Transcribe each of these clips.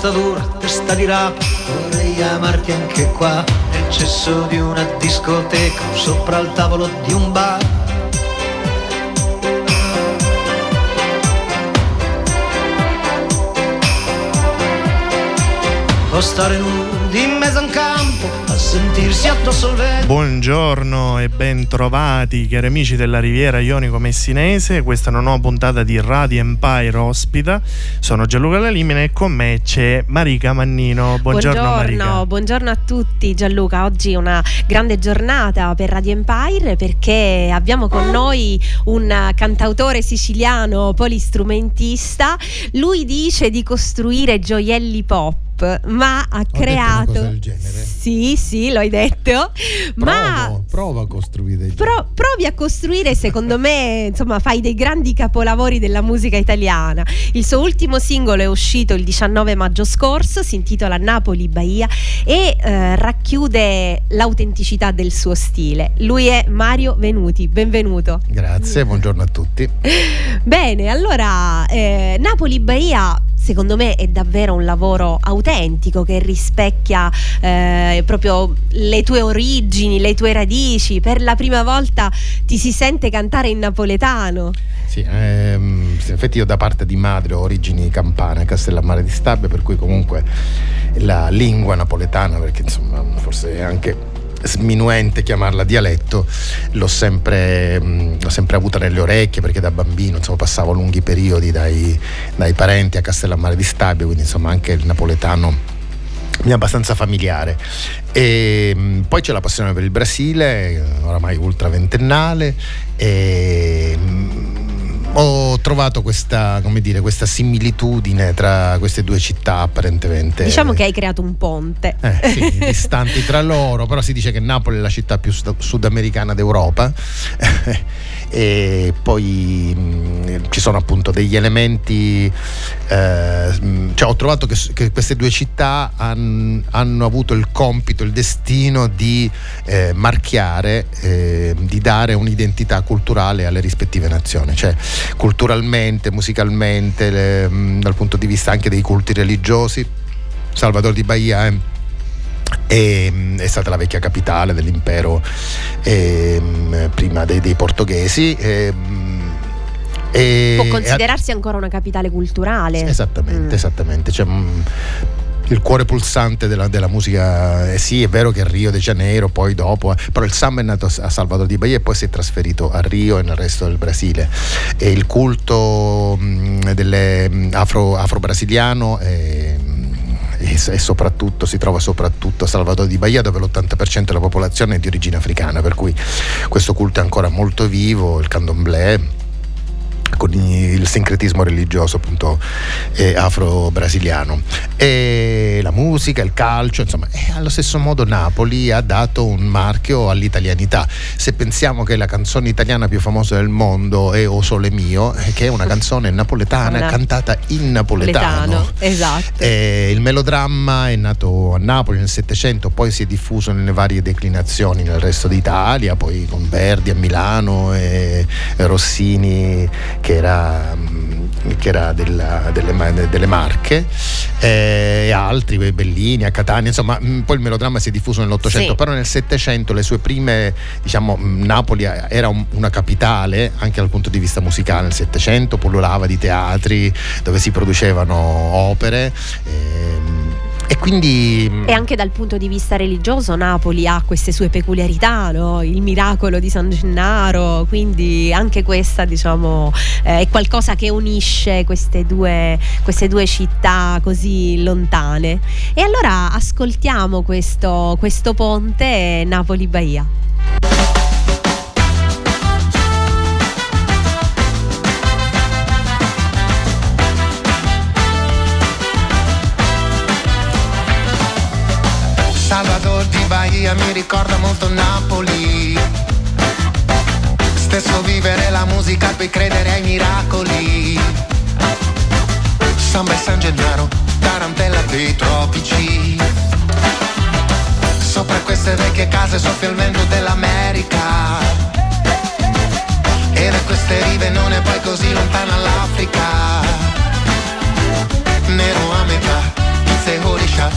Testa dura, testa di rapa, vorrei amarti anche qua, nel cesso di una discoteca, sopra il tavolo di un bar. O stare nudi in mezzo a un campo sentirsi addosso vento. Buongiorno e ben trovati cari amici della Riviera Ionico Messinese, questa è una nuova puntata di Radio Empire ospita. Sono Gianluca Lalimina e con me c'è Marica Mannino. Buongiorno, buongiorno, Marica. buongiorno a tutti Gianluca. Oggi è una grande giornata per Radio Empire perché abbiamo con noi un cantautore siciliano polistrumentista. Lui dice di costruire gioielli pop ma ha Ho creato sì sì l'hai detto ma Provo, prova a costruire Pro- provi a costruire, secondo me, insomma, fai dei grandi capolavori della musica italiana. Il suo ultimo singolo è uscito il 19 maggio scorso, si intitola Napoli Bahia e eh, racchiude l'autenticità del suo stile. Lui è Mario Venuti, benvenuto. Grazie, buongiorno a tutti. Bene, allora eh, Napoli Bahia secondo me è davvero un lavoro autentico che rispecchia eh, proprio le tue origini, le tue radici. Per la prima volta ti si sente cantare in napoletano. Sì, ehm, in effetti io da parte di madre ho origini campane, Castellammare di Stabia, per cui comunque la lingua napoletana, perché insomma forse è anche sminuente chiamarla dialetto, l'ho sempre, mh, l'ho sempre avuta nelle orecchie perché da bambino insomma, passavo lunghi periodi dai, dai parenti a Castellammare di Stabia, quindi insomma anche il napoletano mi è abbastanza familiare. E mh, poi c'è la passione per il Brasile, oramai ultra ventennale. E, mh, ho trovato questa, come dire, questa similitudine tra queste due città apparentemente. Diciamo che hai creato un ponte. Eh, sì, distanti tra loro, però si dice che Napoli è la città più sud- sudamericana d'Europa e poi mh, ci sono appunto degli elementi, eh, mh, cioè ho trovato che, che queste due città han- hanno avuto il compito, il destino di eh, marchiare, eh, di dare un'identità culturale alle rispettive nazioni, cioè culturalmente, musicalmente, le- mh, dal punto di vista anche dei culti religiosi. Salvador di Bahia è e, mh, è stata la vecchia capitale dell'impero eh, mh, prima dei, dei portoghesi. eh, mh, e- Può considerarsi ancora una capitale culturale. Esattamente, Mm. esattamente. Cioè, mh, il cuore pulsante della, della musica, eh, sì, è vero che Rio de Janeiro, poi dopo, eh, però il samba è nato a Salvador di Bahia e poi si è trasferito a Rio e nel resto del Brasile. E il culto mh, delle, mh, afro, afro-brasiliano mh, e, soprattutto si trova soprattutto a Salvador di Bahia dove l'80% della popolazione è di origine africana per cui questo culto è ancora molto vivo il candomblé con il sincretismo religioso appunto eh, afro-brasiliano. E la musica, il calcio insomma e allo stesso modo Napoli ha dato un marchio all'italianità. Se pensiamo che la canzone italiana più famosa del mondo è O Sole Mio eh, che è una canzone napoletana Ora- cantata in napoletano. Napoletano, esatto. eh, il melodramma è nato a Napoli nel Settecento, poi si è diffuso nelle varie declinazioni nel resto d'Italia, poi con Verdi a Milano e Rossini che era, mm, che era della- delle, delle Marche eh, e altri, eh, Bellini a Catania, insomma mm, poi il melodramma si è diffuso nell'Ottocento, Sì. però nel Settecento le sue prime, diciamo, mm, Napoli era un- una capitale anche dal punto di vista musicale, nel Settecento pullulava di teatri dove si producevano opere. ehm, e quindi E anche dal punto di vista religioso Napoli ha queste sue peculiarità, no? il miracolo di San Gennaro, quindi anche questa diciamo eh, è qualcosa che unisce queste due, queste due città così lontane. E allora ascoltiamo questo, questo ponte Napoli-Bahia. Bahia mi ricorda molto Napoli. Stesso vivere la musica, poi credere ai miracoli. Samba e San Gennaro, tarantella dei tropici. Sopra queste vecchie case soffia il vento dell'America. E da queste rive non è poi così lontana l'Africa. Nero a metà, pizza e horisha,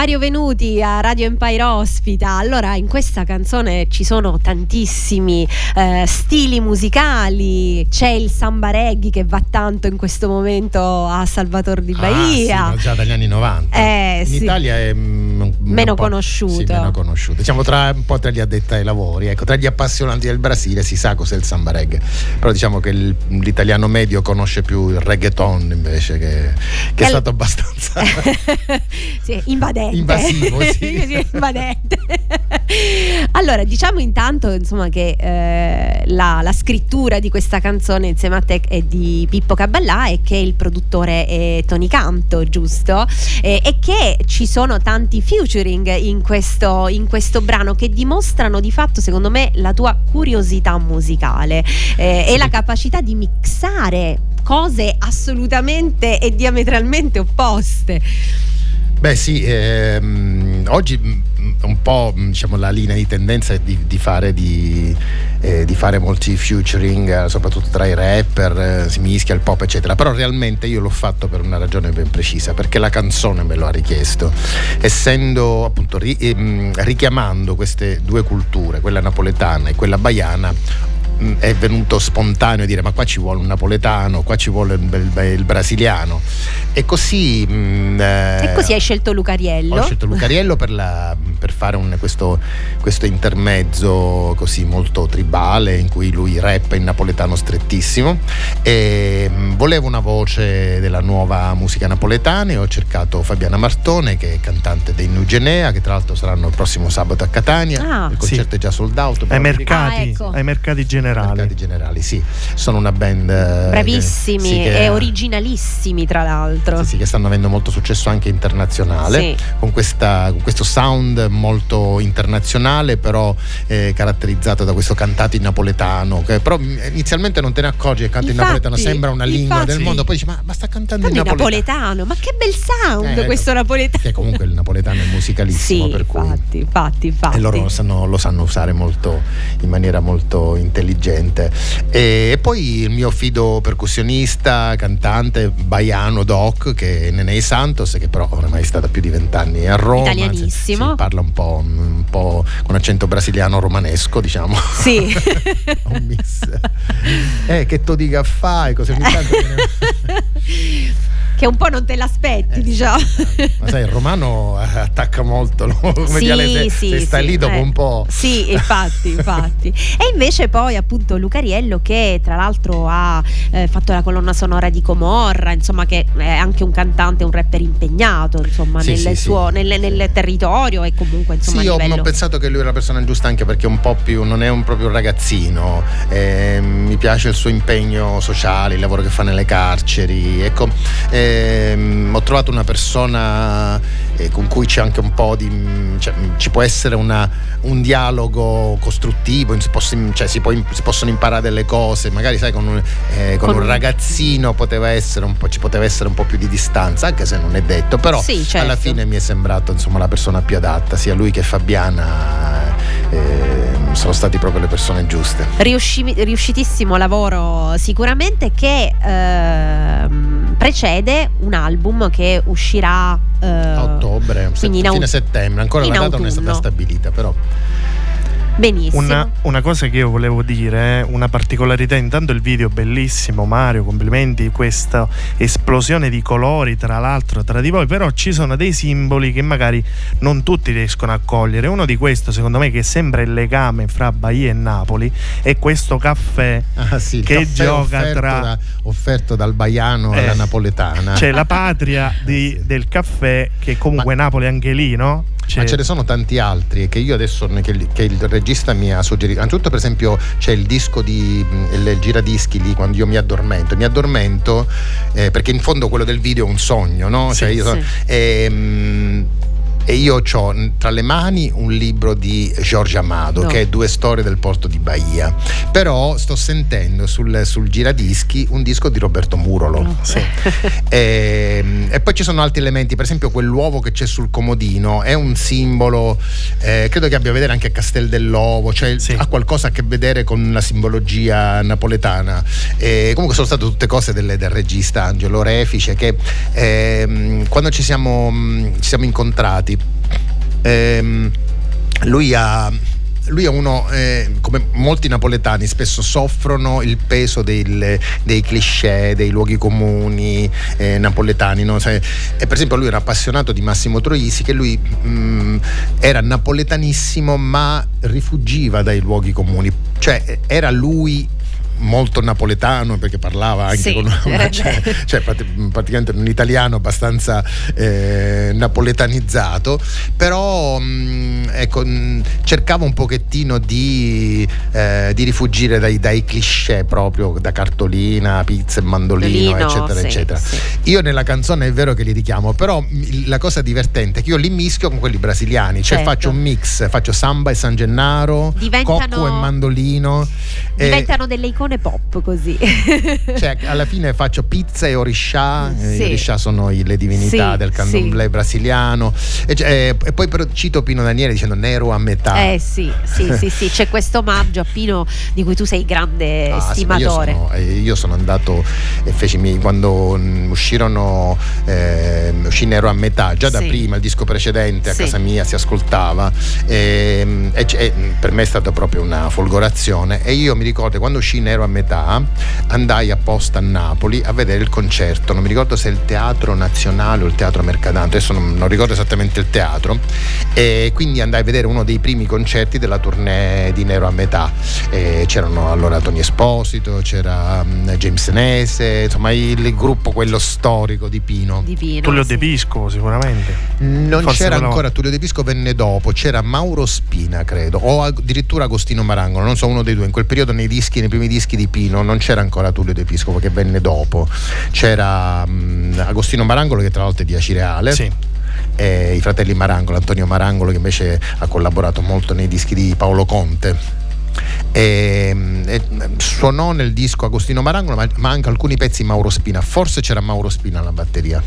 Mario Venuti a Radio Empire ospita. Allora, in questa canzone ci sono tantissimi eh, stili musicali. C'è il samba reggae che va tanto in questo momento a Salvatore di Bahia. Ah, sì, già dagli anni 90. Eh, in sì. Italia è mm, un Meno po'- conosciuto. Sì, meno conosciuto. Diciamo tra un po' tra gli addetti ai lavori, ecco, tra gli appassionati del Brasile si sa cos'è il samba reggae. Però diciamo che il- l'italiano medio conosce più il reggaeton invece che, che è Al- stato abbastanza sì, invadente. Invasivo, sì. Sì, invadente. allora, diciamo intanto insomma, che eh, la, la scrittura di questa canzone insieme a te è di Pippo Caballà e che il produttore è Tony Canto, giusto? Eh, e che ci sono tanti featuring in questo, in questo brano che dimostrano di fatto, secondo me, la tua curiosità musicale eh, e la capacità di mixare cose assolutamente e diametralmente opposte. Beh sì, ehm, oggi mm, un po' mm, diciamo, la linea di tendenza è di, di fare, di, eh, di fare molti featuring, eh, soprattutto tra i rapper, eh, si mischia il pop eccetera, però realmente io l'ho fatto per una ragione ben precisa, perché la canzone me lo ha richiesto, essendo appunto ri- ehm, richiamando queste due culture, quella napoletana e quella baiana, è venuto spontaneo dire ma qua ci vuole un napoletano, qua ci vuole il, il- il brasiliano e così... mh, E eh, così hai scelto Lucariello. ho scelto Lucariello per la, per fare un- questo, questo intermezzo così molto tribale in cui lui rappa in napoletano strettissimo e mh, volevo una voce della nuova musica napoletana e ho cercato Fabiana Martone che è cantante dei Nugenea che tra l'altro saranno il prossimo sabato a Catania Ah. il concerto è già sold out Ai mercati, Ah, ecco. ai mercati ai generali. mercati generali sì sono una band eh, Bravissimi che- sì, che- e originalissimi, tra l'altro. sì, sì, che stanno avendo molto successo anche internazionale Sì. con, questa- con questo sound molto internazionale però eh, caratterizzato da questo cantato in napoletano che però mm, inizialmente non te ne accorgi che canta in Infatti, napoletano sembra una lingua infatti. del mondo poi dici ma, ma sta cantando in napoletano napoletano, ma che bel sound Eh, questo napoletano. che comunque il napoletano è musicalissimo Sì, per cui infatti, infatti, infatti. e loro sanno- lo sanno usare molto, in maniera molto intelligente. E, e poi il mio fido percussionista, cantante, baiano Doc, che è Nenei Santos, che però oramai è stata più di vent'anni a Roma. Italianissimo. Sì, parla un po', un po' con accento brasiliano romanesco, diciamo. Sì. un mix. Eh, che to dica fai? Così ogni tanto che un po' non te l'aspetti, Eh, diciamo. Ma sai, il romano eh, attacca molto, no? come Sì, diale, se, sì, se stai sì, lì dopo eh. un po'. Sì, infatti, infatti. E invece poi appunto Lucariello che tra l'altro ha eh, fatto la colonna sonora di Comorra, insomma che è anche un cantante, un rapper impegnato, insomma, Sì, nel, suo, nel, nel territorio e comunque insomma Sì, ho, livello... ho pensato che lui era la persona giusta anche perché un po' più, non è un proprio ragazzino, eh, mi piace il suo impegno sociale, il lavoro che fa nelle carceri. Ecco, ehm, ho trovato una persona eh, con cui c'è anche un po' di. cioè, ci può essere una- un dialogo costruttivo, si, posso- cioè, si, può- si possono imparare delle cose, magari sai, con un, eh, con Con un ragazzino poteva ci poteva essere un po' più di distanza, anche se non è detto, però Sì, certo. alla fine mi è sembrato insomma la persona più adatta, sia lui che Fabiana eh, sono stati proprio le persone giuste. Riusci- riuscitissimo lavoro sicuramente che ehm, precede un album che uscirà eh, A ottobre, quindi in fine aut- settembre, ancora la data non è stata autunno. stabilita, però benissimo. Una, una cosa che io volevo dire, eh, una particolarità, intanto il video è bellissimo Mario, complimenti, questa esplosione di colori tra l'altro tra di voi, però ci sono dei simboli che magari non tutti riescono a cogliere. Uno di questo secondo me che sembra il legame fra Bahia e Napoli è questo caffè ah, sì, che caffè gioca tra... da- offerto dal baiano Eh, alla napoletana. C'è la patria di- del caffè che comunque Napoli è anche lì, no? C'è- Ma ce ne sono tanti altri che io adesso che, il- che il regista mi ha suggerito. Anzitutto, per esempio, c'è il disco di il, il giradischi lì quando io mi addormento. Mi addormento eh, perché in fondo quello del video è un sogno, no? Sì, Cioè, io sono- sì. ehm, e io ho tra le mani un libro di Giorgio Amado No. che è Due storie del porto di Bahia. Però sto sentendo sul, sul giradischi un disco di Roberto Murolo. Sì. E, e poi ci sono altri elementi, per esempio quell'uovo che c'è sul comodino è un simbolo, eh, credo che abbia a vedere anche a Castel dell'Ovo, cioè Sì. ha qualcosa a che vedere con la simbologia napoletana. E comunque sono state tutte cose del, del regista Angelo Refice che ehm, quando ci siamo, mh, ci siamo incontrati, ehm, lui ha lui è uno, eh, come molti napoletani, spesso soffrono il peso del- dei cliché, dei luoghi comuni eh, napoletani. no? E per esempio lui era appassionato di Massimo Troisi, che lui mh, era napoletanissimo ma rifugiva dai luoghi comuni. Cioè era lui molto napoletano perché parlava anche Sì. con una, cioè, cioè prati- praticamente un italiano abbastanza eh, napoletanizzato però mh, ecco, mh, cercava un pochettino di, eh, di rifugire dai, dai cliché proprio da cartolina, pizza e mandolino Mandolino, eccetera sì, eccetera sì. io nella canzone è vero che li richiamo però la cosa divertente è che io li mischio con quelli brasiliani cioè Certo. faccio un mix faccio samba e San Gennaro Diventano- cocco e mandolino e- Diventano delle icone pop così. cioè, alla fine faccio pizza e oriscià. Sì. Oriscià sono le divinità Sì, del candomblé brasiliano. E, cioè, eh, e poi però cito Pino Daniele dicendo nero a metà. Eh sì, sì, sì, sì, c'è questo omaggio a Pino di cui tu sei grande Ah, sì, ma stimatore. io, sono, eh, io sono andato e feci quando mm, uscirono eh, uscì Nero a metà già da Sì. prima il disco precedente a Sì. casa mia si ascoltava ehm, e, c- e, mm, per me è stata proprio una folgorazione e io mi ricordo quando uscì Nero a metà andai apposta a Napoli a vedere il concerto non mi ricordo se è il Teatro Nazionale o il Teatro Mercadante adesso non, non ricordo esattamente il teatro, e quindi andai a vedere uno dei primi concerti della tournée di Nero a metà. E c'erano allora Tony Esposito, c'era mm, James Nese, insomma il, gruppo quello storico di Pino. Di Pino, Tullio sì. De Pisco sicuramente. Non Forse c'era ancora Tullio De Pisco, venne dopo, c'era Mauro Spina, credo, o addirittura Agostino Marangolo, non so uno dei due. In quel periodo nei dischi, nei primi dischi di Pino, non c'era ancora Tullio De Pisco perché venne dopo. C'era mm, Agostino Marangolo, che tra l'altro è di Acireale. Sì. E i fratelli Marangolo, Antonio Marangolo che invece ha collaborato molto nei dischi di Paolo Conte. E, e, suonò nel disco Agostino Marangolo ma, ma anche alcuni pezzi Mauro Spina forse c'era Mauro Spina alla batteria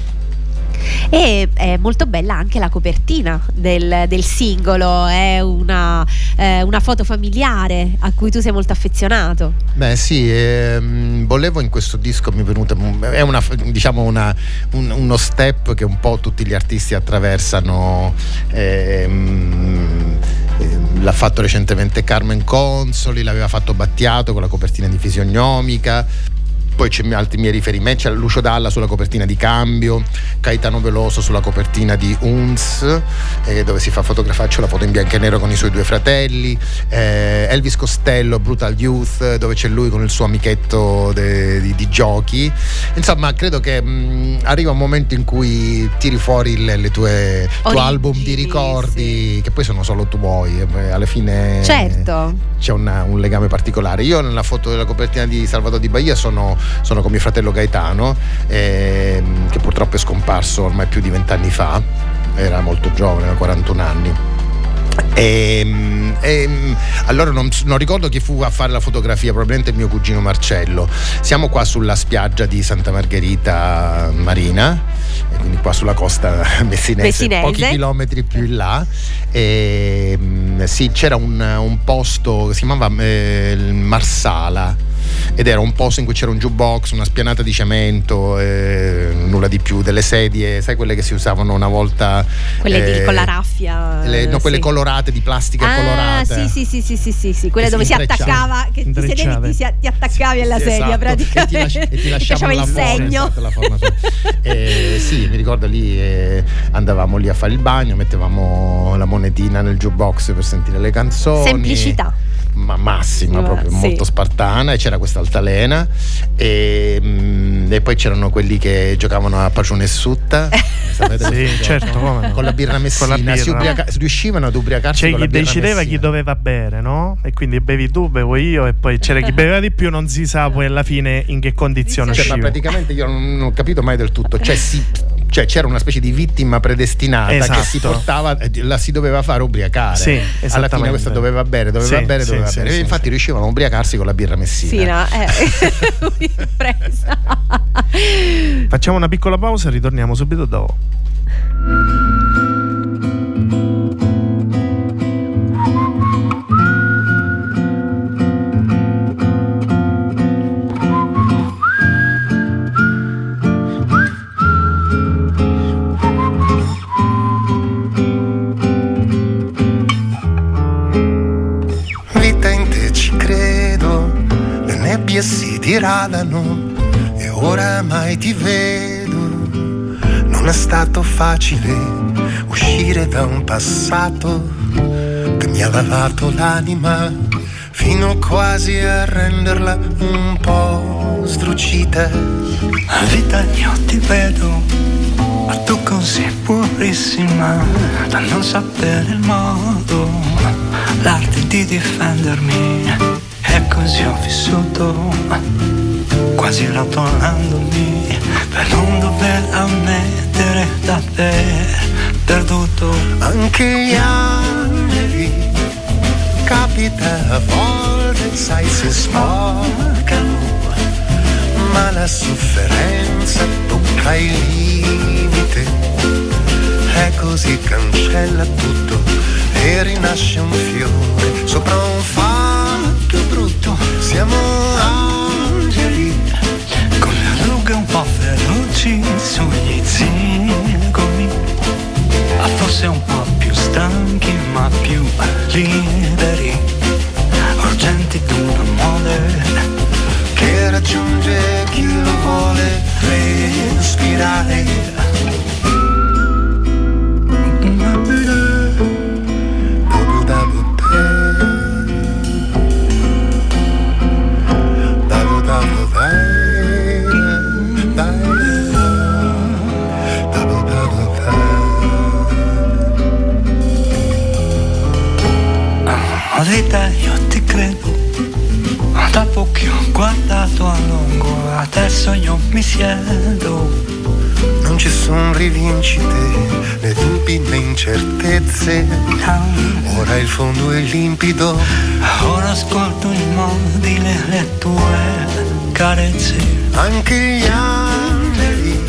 E è molto bella anche la copertina del, del singolo, è una, eh, una foto familiare a cui tu sei molto affezionato. Beh sì, ehm, volevo in questo disco mi è venuta, è una, diciamo una- un- uno step che un po' tutti gli artisti attraversano. ehm, ehm, l'ha fatto recentemente Carmen Consoli, l'aveva fatto Battiato con la copertina di Fisionomica. Poi c'è altri miei riferimenti, c'è Lucio Dalla sulla copertina di Cambio, Caetano Veloso sulla copertina di Uns, eh, dove si fa fotografare, c'è la foto in bianco e nero con i suoi due fratelli, eh, Elvis Costello, Brutal Youth, dove c'è lui con il suo amichetto de- di, di giochi. Insomma, credo che mh, arriva un momento in cui tiri fuori le, le tue tuo album di ricordi, che poi sono solo tuoi, alla fine Certo. c'è una- un legame particolare. Io nella foto della copertina di Salvador di Bahia sono, sono con mio fratello Gaetano, ehm, che purtroppo è scomparso ormai più di vent'anni fa, era molto giovane, aveva 41 anni. E, e, allora non, non ricordo chi fu a fare la fotografia, probabilmente il mio cugino Marcello. Siamo qua sulla spiaggia di Santa Margherita Marina, e quindi qua sulla costa messinese, Messinese. pochi chilometri più in là. E, mm, sì, c'era un, un posto che si chiamava eh, Marsala ed era un posto in cui c'era un jukebox, una spianata di cemento, eh, nulla di più, delle sedie, sai quelle che si usavano una volta Quelle di- eh, con la raffia. le- no, quelle sì. colorate di plastica Ah, colorata. sì, sì, sì, sì, sì, sì, sì, quelle dove si attaccava, che ti sedevi e ti, ti attaccavi alla Sì, sedia esatto. praticamente. E ti, lasci- e ti lasciavano faceva la il forma, segno. esatto, la forma Eh, sì, mi ricordo lì eh, andavamo lì a fare il bagno, mettevamo la monetina nel jukebox per sentire le canzoni. Semplicità. Ma massima, Ma proprio sì. molto spartana. E c'era questa altalena. E, mm, e poi c'erano quelli che giocavano a Pacione e Sutta. Sapete Sì, certo, come no. Con la birra messina. La Si birra. ubriaca- riuscivano ad ubriacarsi C'è con chi la birra decideva chi messina. doveva bere, no? E quindi bevi tu, bevo io, e poi c'era chi beveva di più, non si sa poi alla fine in che condizione Cioè, ma usciva. praticamente io non, non ho capito mai del tutto. Cioè, si- cioè, c'era una specie di vittima predestinata che Esatto. si portava, eh, la si doveva fare ubriacare. Sì, Alla fine questa doveva bere, doveva Sì, bere, doveva sì, bere. sì, e infatti sì. riuscivano a ubriacarsi con la birra messina. Sì, no, eh. Facciamo una piccola pausa e ritorniamo subito dopo. Oramai ti vedo. Non è stato facile uscire da un passato che mi ha lavato l'anima fino quasi a renderla un po' strucita. La vita io ti vedo, ma tu così purissima da non sapere il modo, l'arte di difendermi. E così ho vissuto, quasi rotolandomi, per non dover ammettere d'aver perduto. Anche gli angeli capita a volte, sai se sporcano, ma la sofferenza tocca il limite. E così cancella tutto e rinasce un fiore sopra un fatto brutto. Siamo un po' feroci sugli zigomi, ma forse un po' più stanchi ma più liberi, urgenti d'un amore che raggiunge chi lo vuole respirare. Te io ti credo. Dopo che ho guardato a lungo, adesso io mi siedo. Non ci sono rivincite, né dubbi né incertezze. Ora il fondo è limpido, Ora ascolto immobile le tue carezze. anche gli angeli.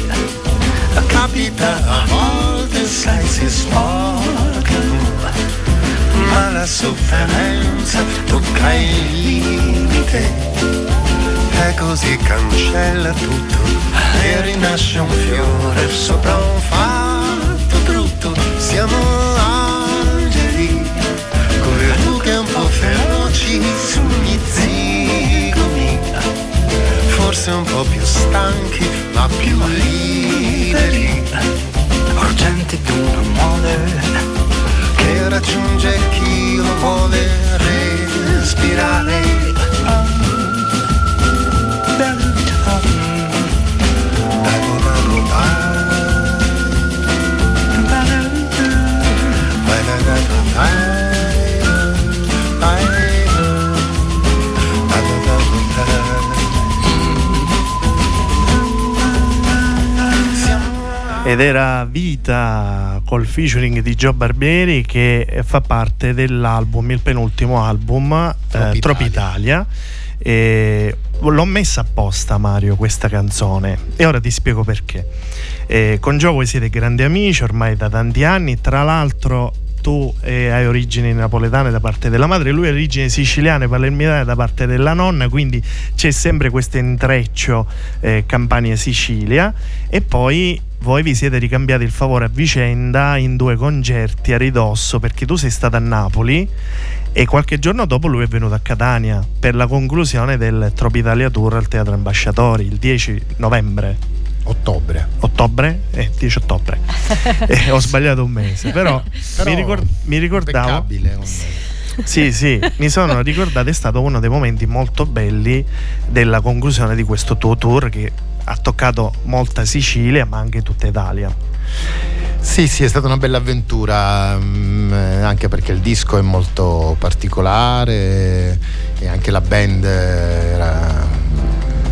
Capita a volte, sai, si sporcano. Ma la sofferenza tocca il limite. E così cancella tutto e rinasce un fiore sopra un fatto brutto. Siamo angeli, con le rughe un po' feroci sugli zigomi. Forse un po' più stanchi, ma più liberi. Urgente di un amore Che raggiunge chi lo vuole respirare. ed era Vita col featuring di Joe Barbieri che fa parte dell'album, il penultimo album eh, Tropitalia. Tropitalia. E l'ho messa apposta Mario questa canzone e ora ti spiego perché. Eh, con Joe voi siete grandi amici ormai da tanti anni, tra l'altro tu eh, hai origini napoletane da parte della madre, lui ha origini siciliane, palermitane da parte della nonna, quindi c'è sempre questo intreccio eh, Campania-Sicilia e poi voi vi siete ricambiati il favore a vicenda in due concerti a ridosso perché tu sei stata a Napoli e qualche giorno dopo lui è venuto a Catania per la conclusione del Tropitalia Tour al Teatro Ambasciatori il 10 novembre. Ottobre. Ottobre? Eh, 10 ottobre. Eh, ho sbagliato un mese, però, Però mi, ricor- mi ricordavo. Impeccabile. Sì, sì, mi sono ricordato, è stato uno dei momenti molto belli della conclusione di questo tuo tour che ha toccato molta Sicilia, ma anche tutta Italia. Sì, sì, è stata una bella avventura, mm, eh, anche perché il disco è molto particolare e anche la band era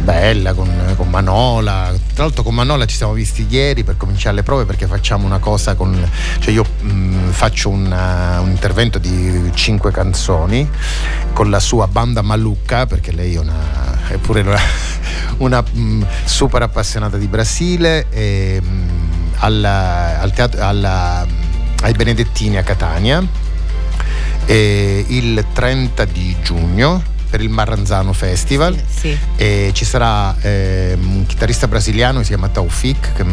bella con, con Manola. Tra l'altro con Manola ci siamo visti ieri per cominciare le prove perché facciamo una cosa con... cioè io mm, faccio una- un intervento di cinque canzoni con la sua banda Malucca perché lei è una... è pure una, una, mm, super appassionata di Brasile e, mm, alla- al teatro, alla- ai Benedettini a Catania il 30 di giugno per il Marranzano Festival Sì. e ci sarà ehm, un chitarrista brasiliano che si chiama Taufik che è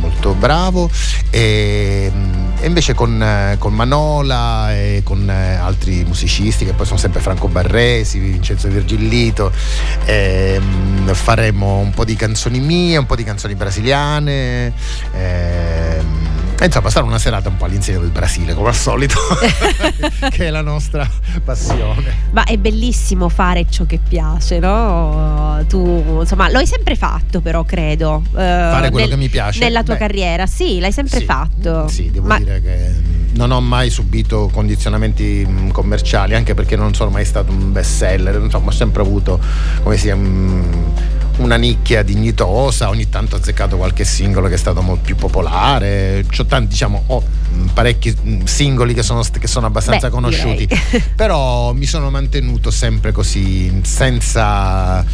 molto bravo e, e invece con, eh, con Manola e con eh, altri musicisti che poi sono sempre Franco Barresi, Vincenzo Virgillito ehm, faremo un po' di canzoni mie, un po' di canzoni brasiliane ehm, e insomma sarà una serata un po' all'insegna del Brasile come al solito che è la nostra passione Ma è bellissimo fare ciò che piace, no? Tu, insomma, lo hai sempre fatto, però credo. eh, Fare quello nel- che mi piace? Nella tua Beh. carriera, sì, l'hai sempre Sì, fatto. Sì, devo Ma dire che non ho mai subito condizionamenti mh, commerciali, anche perché non sono mai stato un best seller, insomma, ho sempre avuto come sia mh, una nicchia dignitosa, ogni tanto ho azzeccato qualche singolo che è stato molto più popolare. C'ho tanti, diciamo, ho mh, parecchi mh, singoli che sono, che sono abbastanza Beh, conosciuti. direi. Però mi sono mantenuto sempre così, senza,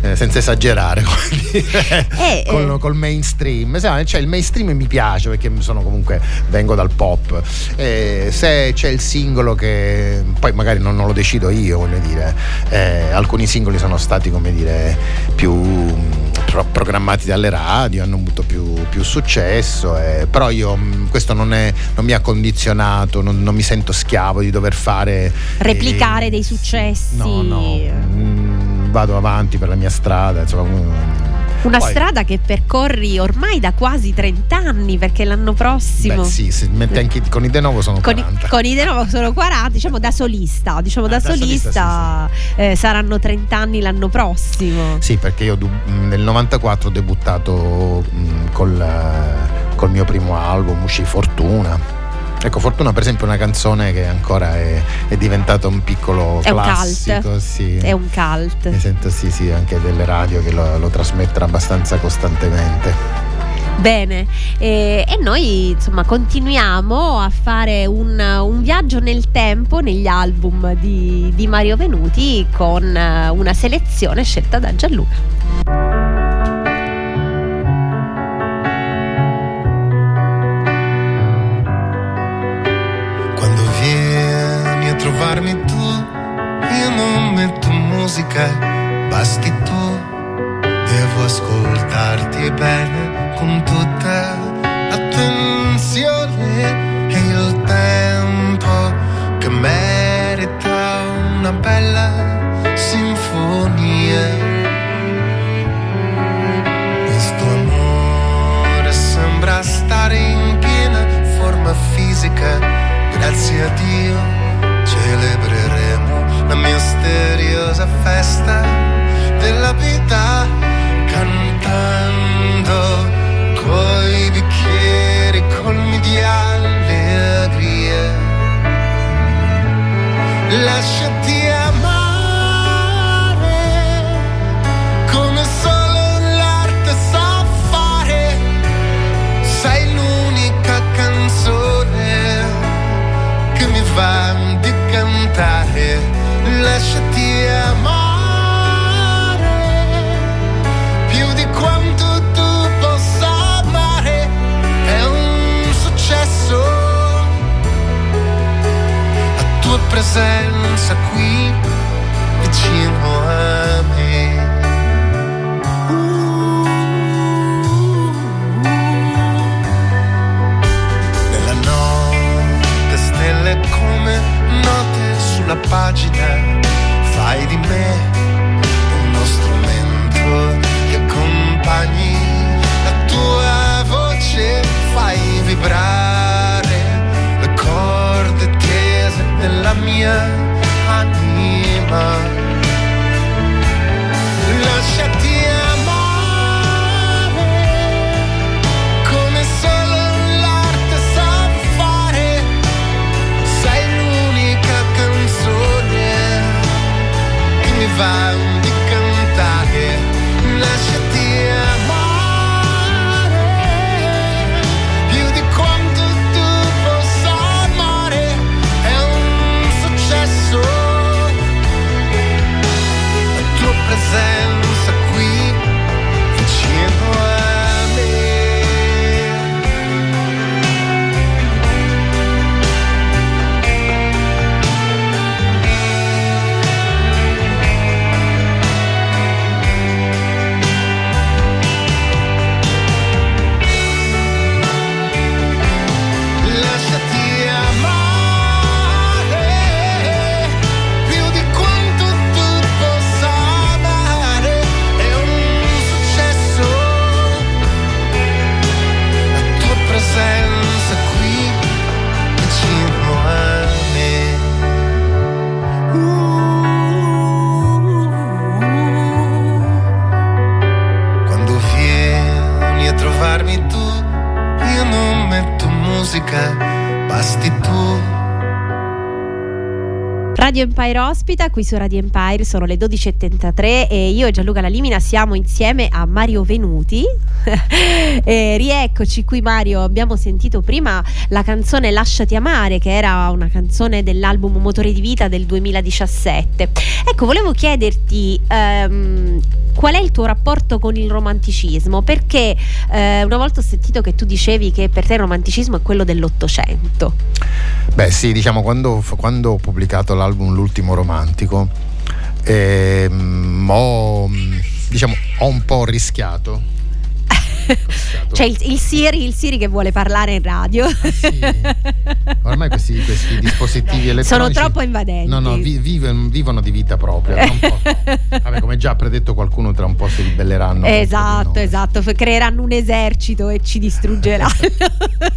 eh, senza esagerare, Eh, col, eh. col mainstream. Cioè, il mainstream mi piace perché sono comunque vengo dal pop. Se c'è il singolo che poi magari non, non lo decido io, voglio dire, eh, alcuni singoli sono stati, come dire, più programmati dalle radio, hanno avuto più, più successo, eh, però io mh, questo non, è- non mi ha condizionato, non, non mi sento schiavo di dover fare replicare eh, dei successi. No, no, mm, vado avanti per la mia strada, insomma. Una Poi- strada che percorri ormai da quasi 30 anni, perché l'anno prossimo. Beh, sì, se metti anche i- con i De Novo sono Con, i- 40. con i De Novo sono 40, diciamo da solista, diciamo Ah, da, da solista, solista, eh, saranno 30 anni l'anno prossimo. Sì, perché io nel 94 ho debuttato mh, col, col mio primo album, uscì Fortuna. Ecco, Fortuna per esempio è una canzone che ancora è, è diventata un piccolo È un classico. cult. Sì. È un cult. Mi sento sì, sì, anche delle radio che lo, lo trasmettono abbastanza costantemente. Bene, e, e noi insomma continuiamo a fare un, un viaggio nel tempo negli album di, di Mario Venuti con una selezione scelta da Gianluca. Trovarmi tu, io non metto musica, basti tu. Devo ascoltarti bene con tutta l'attenzione e il tempo che merita una bella sinfonia. Questo amore sembra stare in piena forma fisica, grazie a Dio misteriosa festa della vita cantando coi bicchieri colmi di allegria. Lasciati amare come solo l'arte sa fare. Sei l'unica canzone che mi va di cantare. Lasciati presenza qui vicino a me. Nella notte stelle come note sulla pagina, fai di me uno strumento che accompagni la tua voce, fai vibrare le corde tese della mia anima. Che mi Radio Empire ospita, qui su Radio Empire sono le 12.33 e io e Gianluca Lalimina siamo insieme a Mario Venuti. e rieccoci qui Mario, abbiamo sentito prima la canzone Lasciati amare che era una canzone dell'album Motore di vita del 2017. Ecco, volevo chiederti ehm, qual è il tuo rapporto con il romanticismo? Perché eh, una volta ho sentito che tu dicevi che per te il romanticismo è quello dell'Ottocento. Beh sì, diciamo quando, quando ho pubblicato l'album L'ultimo romantico ehm, ho, diciamo, ho un po' rischiato. C'è il, il Siri, il Siri che vuole parlare in radio. Sì. Ormai questi, questi dispositivi elettronici Sono troppo invadenti. No, no, vi- vivono, vivono di vita propria. Vabbè, come già ha predetto qualcuno, tra un po' si ribelleranno. Esatto, esatto, creeranno un esercito e ci distruggeranno.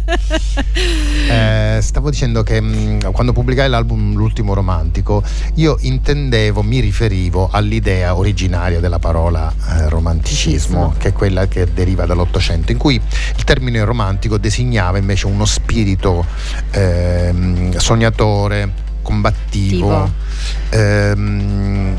Eh, stavo dicendo che mh, quando pubblicai l'album L'ultimo romantico, io intendevo, mi riferivo all'idea originaria della parola eh, romanticismo, che è quella che deriva dall'Ottocento, in cui il termine romantico designava invece uno spirito ehm, sognatore, combattivo. ehm,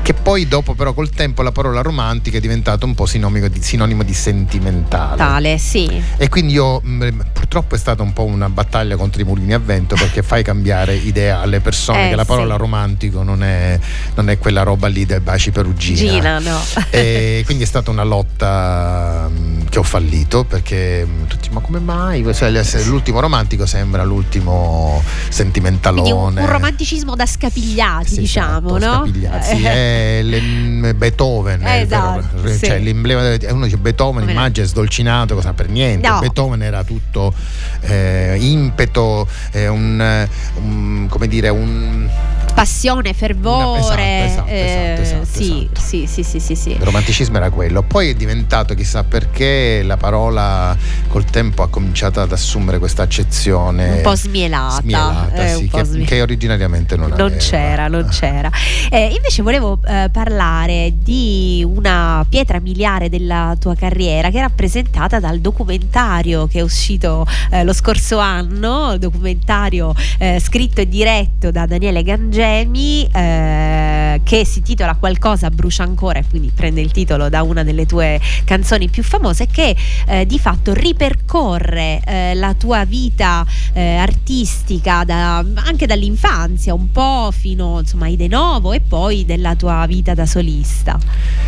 che poi dopo però col tempo la parola romantica è diventata un po' sinonimo di, sinonimo di sentimentale. Tale, sì. E quindi io mh, purtroppo è stata un po' una battaglia contro i mulini a vento perché fai cambiare idea alle persone Eh, che la parola sì. romantico non è, non è quella roba lì del baci perugina. Gina, no. E quindi è stata una lotta mh, che ho fallito perché mh, tutti ma come mai? Cioè, l'ultimo romantico sembra l'ultimo sentimentalone. Un, un romanticismo da scapigliati, Sì, diciamo, esatto, no? scapigliati. È le- mh, Beethoven, è il vero- Esatto, sì. cioè l'emblema uno dice Beethoven, Come immagina sdolcinato, cosa per niente. No. Beethoven era tutto eh, impeto, eh, un, eh, un- come dire, un Passione, fervore. Esatto, esatto, eh, esatto, esatto, sì, esatto. sì, sì, sì, sì, sì. il romanticismo era quello. Poi è diventato chissà perché la parola col tempo ha cominciato ad assumere questa accezione Un po' smielata, smielata, eh, sì, po' che, smi- che originariamente non, Non aveva. c'era, non c'era. Eh, invece volevo eh, parlare di una pietra miliare della tua carriera che è rappresentata dal documentario che è uscito eh, lo scorso anno, documentario eh, scritto e diretto da Daniele Gangemi eh, che si titola Qualcosa brucia ancora e quindi prende il titolo da una delle tue canzoni più famose che eh, di fatto ripercorre eh, la tua vita eh, artistica da- anche dall'infanzia un po' fino insomma ai De Novo e poi della tua vita da solista.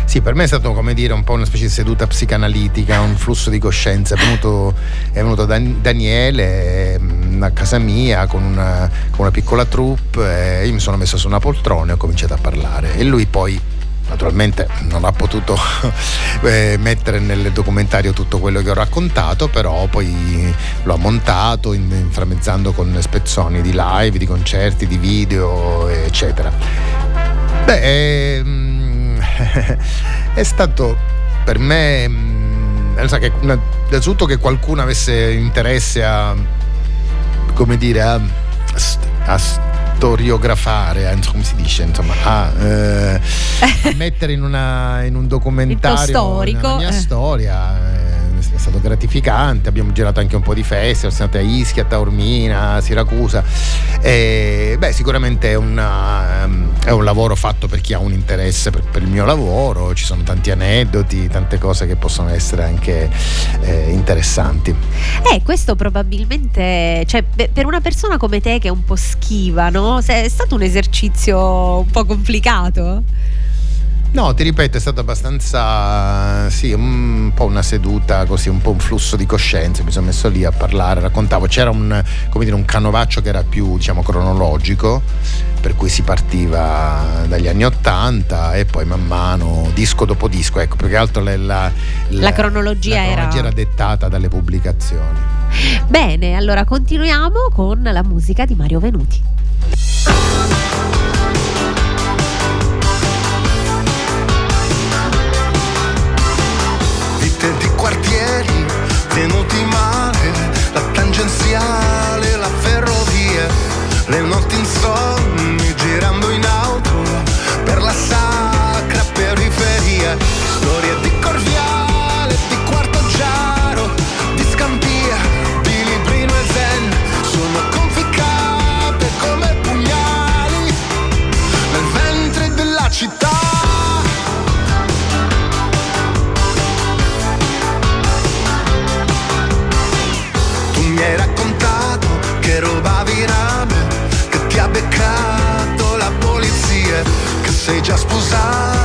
Sì, per me è stato come dire un po' una specie di seduta psicanalitica, un flusso di coscienza. È venuto, è venuto Dan- Daniele mm, a casa mia con una, con una piccola troupe e io mi sono messo su una poltrona e ho cominciato a parlare. E lui poi naturalmente non ha potuto eh, mettere nel documentario tutto quello che ho raccontato, però poi lo ha montato in- inframmezzando con spezzoni di live, di concerti, di video, eccetera. Beh, ehm, è stato per me, mm, non so, che innanzitutto che qualcuno avesse interesse a, come dire, a, a storiografare, a- come si dice, insomma, a, eh, a mettere in, una- in un documentario la mia eh. storia. È stato gratificante, abbiamo girato anche un po' di festival, siamo stati a Ischia, a Taormina, a Siracusa. E, beh, sicuramente è, una, ehm, è un lavoro fatto per chi ha un interesse per, per il mio lavoro, ci sono tanti aneddoti, tante cose che possono essere anche eh, interessanti. Eh, questo probabilmente, cioè pe- per una persona come te che è un po' schiva, no? È stato un esercizio un po' complicato? No, ti ripeto, è stato abbastanza, sì, un po' una seduta così, un po' un flusso di coscienza, mi sono messo lì a parlare, raccontavo, c'era un, come dire, un canovaccio che era più, diciamo, cronologico, per cui si partiva dagli anni Ottanta e poi man mano, disco dopo disco, ecco, più che altro la, la- La cronologia la era- cronologia era dettata dalle pubblicazioni. Bene, allora continuiamo con la musica di Mario Venuti. Venuti male, la tangenziale, la ferrovia, le notti insonni girando in sei già sposato con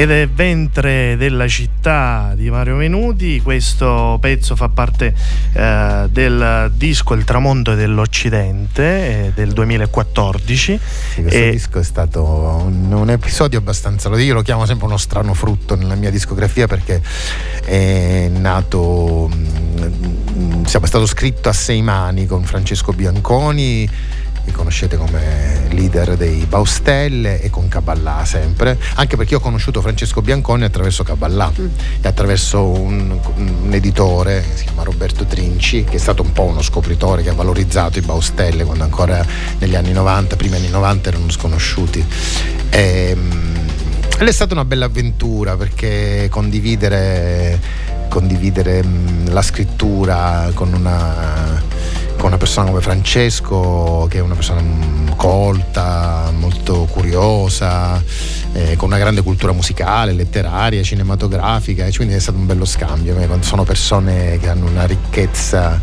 ed è Ventre della città di Mario Venuti. Questo pezzo fa parte eh, del disco Il tramonto dell'Occidente eh, del 2014. Sì, questo E- disco è stato un, un episodio abbastanza, lo- io lo chiamo sempre uno strano frutto nella mia discografia perché è nato, mm, siamo- è stato scritto a sei mani con Francesco Bianconi, che conoscete come leader dei Baustelle e con Caballà sempre, anche perché io ho conosciuto Francesco Bianconi attraverso Caballà e attraverso un, un editore che si chiama Roberto Trinci, che è stato un po' uno scopritore che ha valorizzato i Baustelle quando ancora negli anni 90, primi anni 90 erano sconosciuti. Ehm, ed è stata una bella avventura perché condividere, condividere mh, la scrittura con una, con una persona come Francesco, che è una persona colta, molto curiosa, eh, con una grande cultura musicale, letteraria, cinematografica, e quindi è stato un bello scambio. quando Sono persone che hanno una ricchezza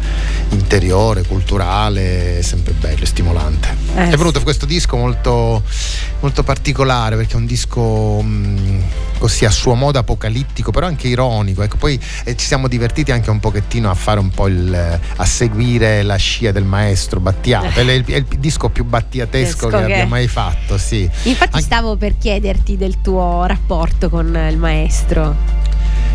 interiore, culturale, è sempre bello, è stimolante. Eh, è venuto questo disco molto, molto particolare perché è un disco mh, così a suo modo apocalittico, però anche ironico. Ecco, poi eh, ci siamo divertiti anche un pochettino a fare un po' il a seguire la scia del maestro Battiato. È il, è il disco più battiatesco Tesco che che- abbia mai fatto, sì. Infatti Anche- stavo per chiederti del tuo rapporto con il maestro.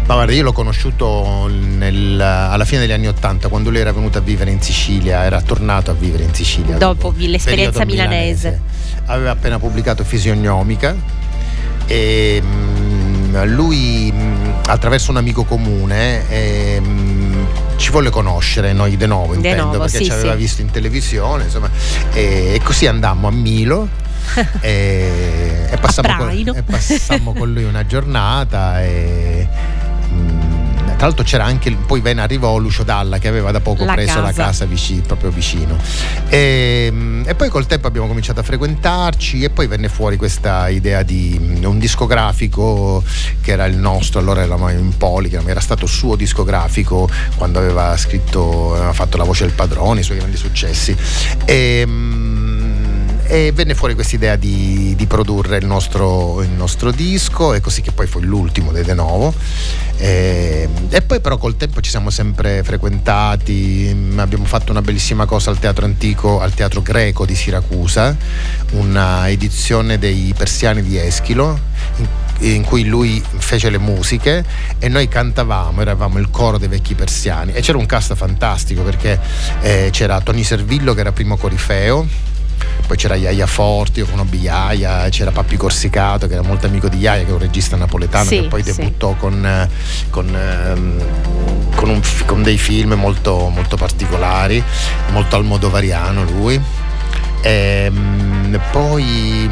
Ma guarda, io l'ho conosciuto nel- alla fine degli anni Ottanta, quando lui era venuto a vivere in Sicilia, era tornato a vivere in Sicilia. Dopo l'esperienza periodo milanese. Aveva appena pubblicato Fisionomica e mm, lui mm, attraverso un amico comune ehm, ci volle conoscere noi de nuovo De intendo novo, perché sì, ci aveva sì. visto in televisione insomma e, così andammo a Milo e, e passammo con, e passammo con lui una giornata e tra l'altro c'era anche poi venne arrivò Lucio Dalla che aveva da poco La preso la casa. casa vici- proprio vicino e, mm, e poi col tempo abbiamo cominciato a frequentarci e poi venne fuori questa idea di un discografico che era il nostro allora eravamo in Polygram era stato suo discografico quando aveva scritto aveva fatto la voce del padrone i suoi grandi successi e, mm, e venne fuori questa idea di, di produrre il nostro, il nostro disco e così che poi fu l'ultimo dei De Novo. E, e poi però col tempo ci siamo sempre frequentati mm, abbiamo fatto una bellissima cosa al teatro antico al teatro greco di Siracusa una edizione dei persiani di Eschilo in, in cui lui fece le musiche e noi cantavamo, eravamo il coro dei vecchi persiani. E c'era un cast fantastico perché eh, c'era Tony Servillo che era primo corifeo poi c'era Iaia Forti, io conobbi Iaia, c'era Pappi Corsicato che era molto amico di Iaia, che è un regista napoletano Sì, che poi sì. debuttò con, eh, con, ehm, con un con dei film molto, molto particolari, molto almodovariano lui. Ehm, poi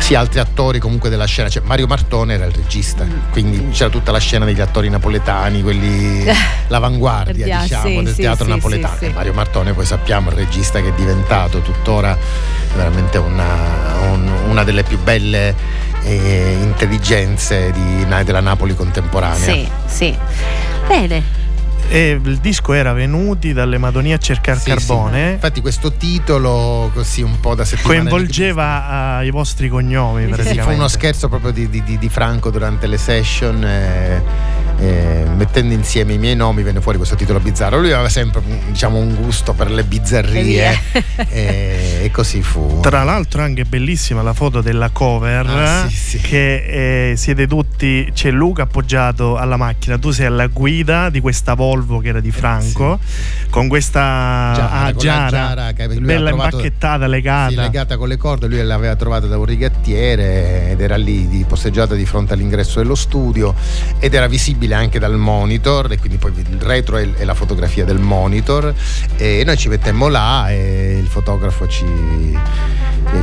mm, sì, altri attori comunque della scena, cioè Mario Martone era il regista, quindi c'era tutta la scena degli attori napoletani, quelli l'avanguardia Guardia, diciamo sì, del sì, teatro sì, napoletano. E Mario Martone poi sappiamo il regista che è diventato tuttora veramente una, un- una delle più belle eh, intelligenze di- della Napoli contemporanea. Sì, sì. Bene. E il disco era Venuti dalle Madonie a cercare Sì, sì. carbone. Infatti questo titolo così un po' da settimana Coinvolgeva ah, i vostri cognomi, Sì, sì, fu uno scherzo proprio di, di- di- di Franco durante le session. eh, eh, mettendo insieme i miei nomi venne fuori questo titolo bizzarro. Lui aveva sempre diciamo, un gusto per le bizzarrie e, e così fu. Tra l'altro anche bellissima la foto della cover Ah, sì, sì. che eh, siete tutti, c'è Luca appoggiato alla macchina, tu sei alla guida di questa Volvo che era di Franco, con questa Giara, ah, con Giara, Giara che lui ha bella trovato- impacchettata, legata. Sì, legata con le corde, lui l'aveva trovata da un rigattiere ed era lì di posteggiata di fronte all'ingresso dello studio ed era visibile anche dal monitor e quindi poi il retro è, la fotografia del monitor e noi ci mettemmo là e il fotografo ci,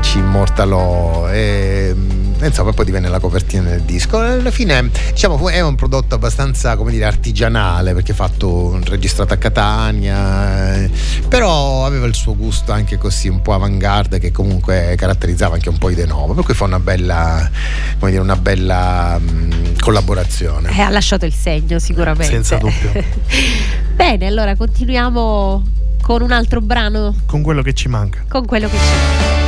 ci immortalò. E insomma poi divenne la copertina del disco alla fine diciamo è un prodotto abbastanza come dire artigianale perché fatto registrato a Catania eh, però aveva il suo gusto anche così un po' avant-garde che comunque caratterizzava anche un po' i De Novo per cui fu una bella come dire una bella mh, collaborazione Eh, ha lasciato il segno sicuramente. Senza dubbio. Bene, allora continuiamo con un altro brano, Con quello che ci manca. con quello che c'è.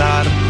inside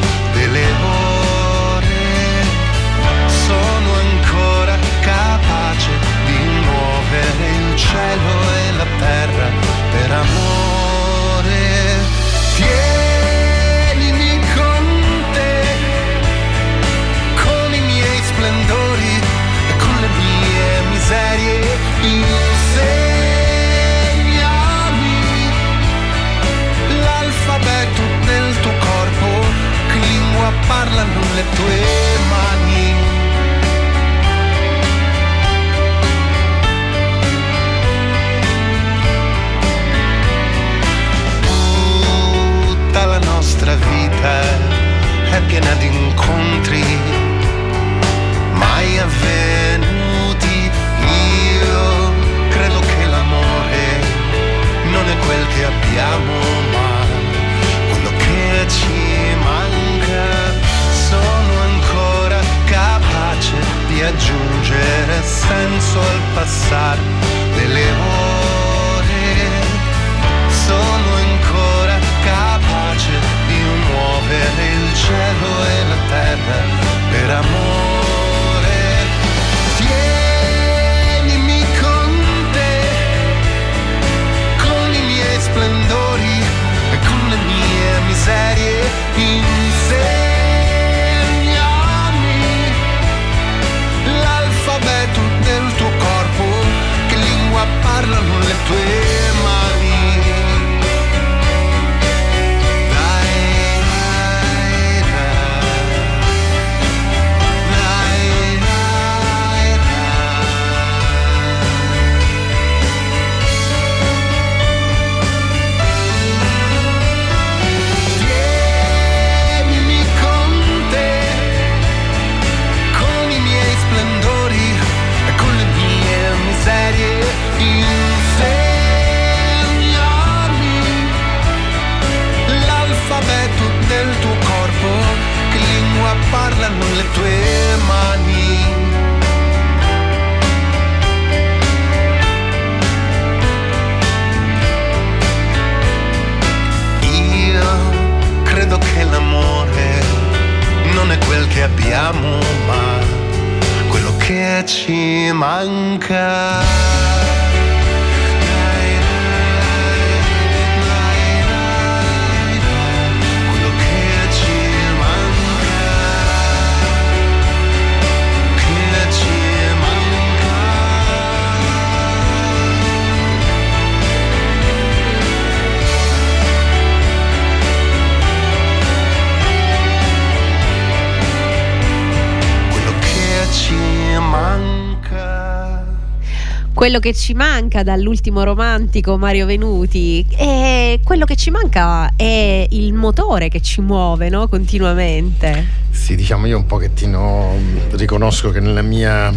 Quello che ci manca dall'ultimo romantico Mario Venuti e quello che ci manca è il motore che ci muove no? continuamente. Sì, diciamo io un pochettino riconosco che nella mia,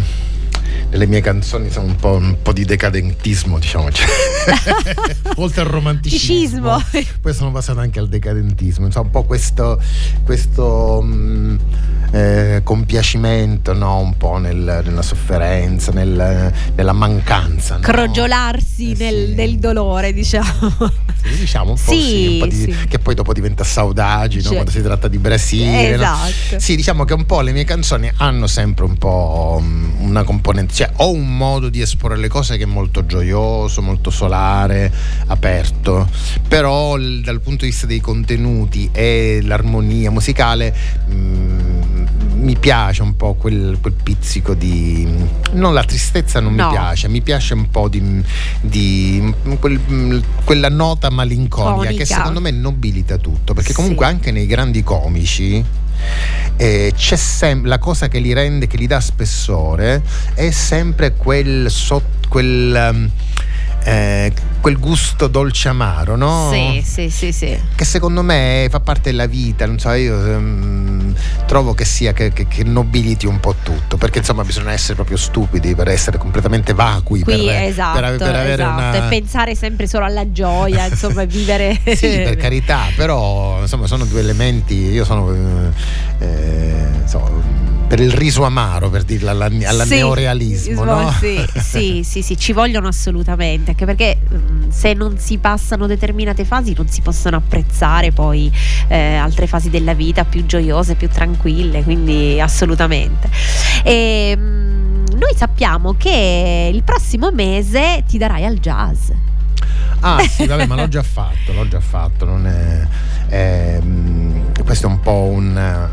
nelle mie canzoni sono un po', un po' di decadentismo, diciamo. cioè, oltre al romanticismo. Ticismo. Poi sono passato anche al decadentismo, insomma un po' questo, questo mh, eh, compiacimento, no? un po' nel- nella sofferenza, nel- nella mancanza. no? Crogiolarsi Eh, nel, sì. nel dolore, diciamo. Sì, diciamo un po' Sì, un po' di- che poi dopo diventa saudagi no? Cioè- quando si tratta di Brasile. Esatto. Sì, diciamo che un po' le mie canzoni hanno sempre un po' mm, una componente, cioè ho un modo di esporre le cose che è molto gioioso, molto solare, aperto, però dal punto di vista dei contenuti e l'armonia musicale mm, mi piace un po' quel, quel pizzico di... non la tristezza non No. mi piace, mi piace un po' di... di quel- quella nota malinconica che Comica. secondo me nobilita tutto, perché Sì. comunque anche nei grandi comici eh, c'è sempre la cosa che li rende, che gli dà spessore, è sempre quel, sot- quel, um, eh, quel gusto dolce amaro, no? Sì, sì, sì, sì. Che secondo me fa parte della vita, non so, io ehm, trovo che sia che, che- che nobiliti un po' tutto, perché insomma bisogna essere proprio stupidi per essere completamente vacui. Qui per, esatto, per, per avere esatto. una... e pensare sempre solo alla gioia, insomma, vivere Sì, per carità, però insomma sono due elementi, io sono eh, eh, insomma, per il riso amaro, per dirla alla, alla Sì, neorealismo, no? Sì, sì, sì, sì, ci vogliono assolutamente, anche perché se non si passano determinate fasi non si possono apprezzare poi eh, altre fasi della vita più gioiose, più tranquille, quindi assolutamente. E, noi sappiamo che il prossimo mese ti darai al jazz. Ah sì, vabbè, ma l'ho già fatto, l'ho già fatto, non è... ehm, questo è un po' un-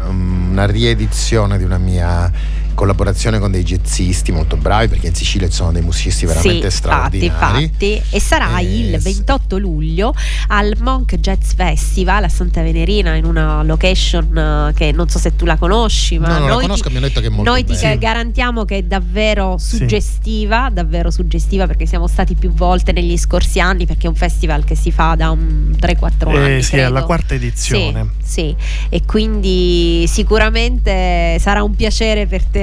una riedizione di una mia collaborazione con dei jazzisti molto bravi perché in Sicilia ci sono dei musicisti veramente sì, straordinari. Infatti, infatti. E sarà Eh, il sì. 28 luglio al Monk Jazz Festival a Santa Venerina in una location eh, che non so se tu la conosci, ma No, non la noi conosco, ti, mi hanno detto che è molto noi ti bella. garantiamo che è davvero Sì. suggestiva, davvero suggestiva perché siamo stati più volte negli scorsi anni perché è un festival che si fa da un 3-4 Eh, anni. sì, è credo. la quarta edizione. Sì, sì, e quindi sicuramente sarà un piacere per te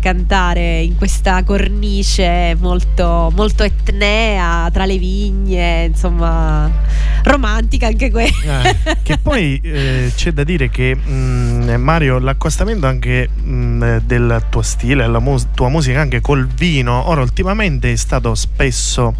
cantare in questa cornice molto, molto etnea tra le vigne, insomma, romantica anche quella. Eh, che poi eh, c'è da dire che mh, Mario, l'accostamento anche mh, del tuo stile, la mus- tua musica anche col vino, ora ultimamente è stato spesso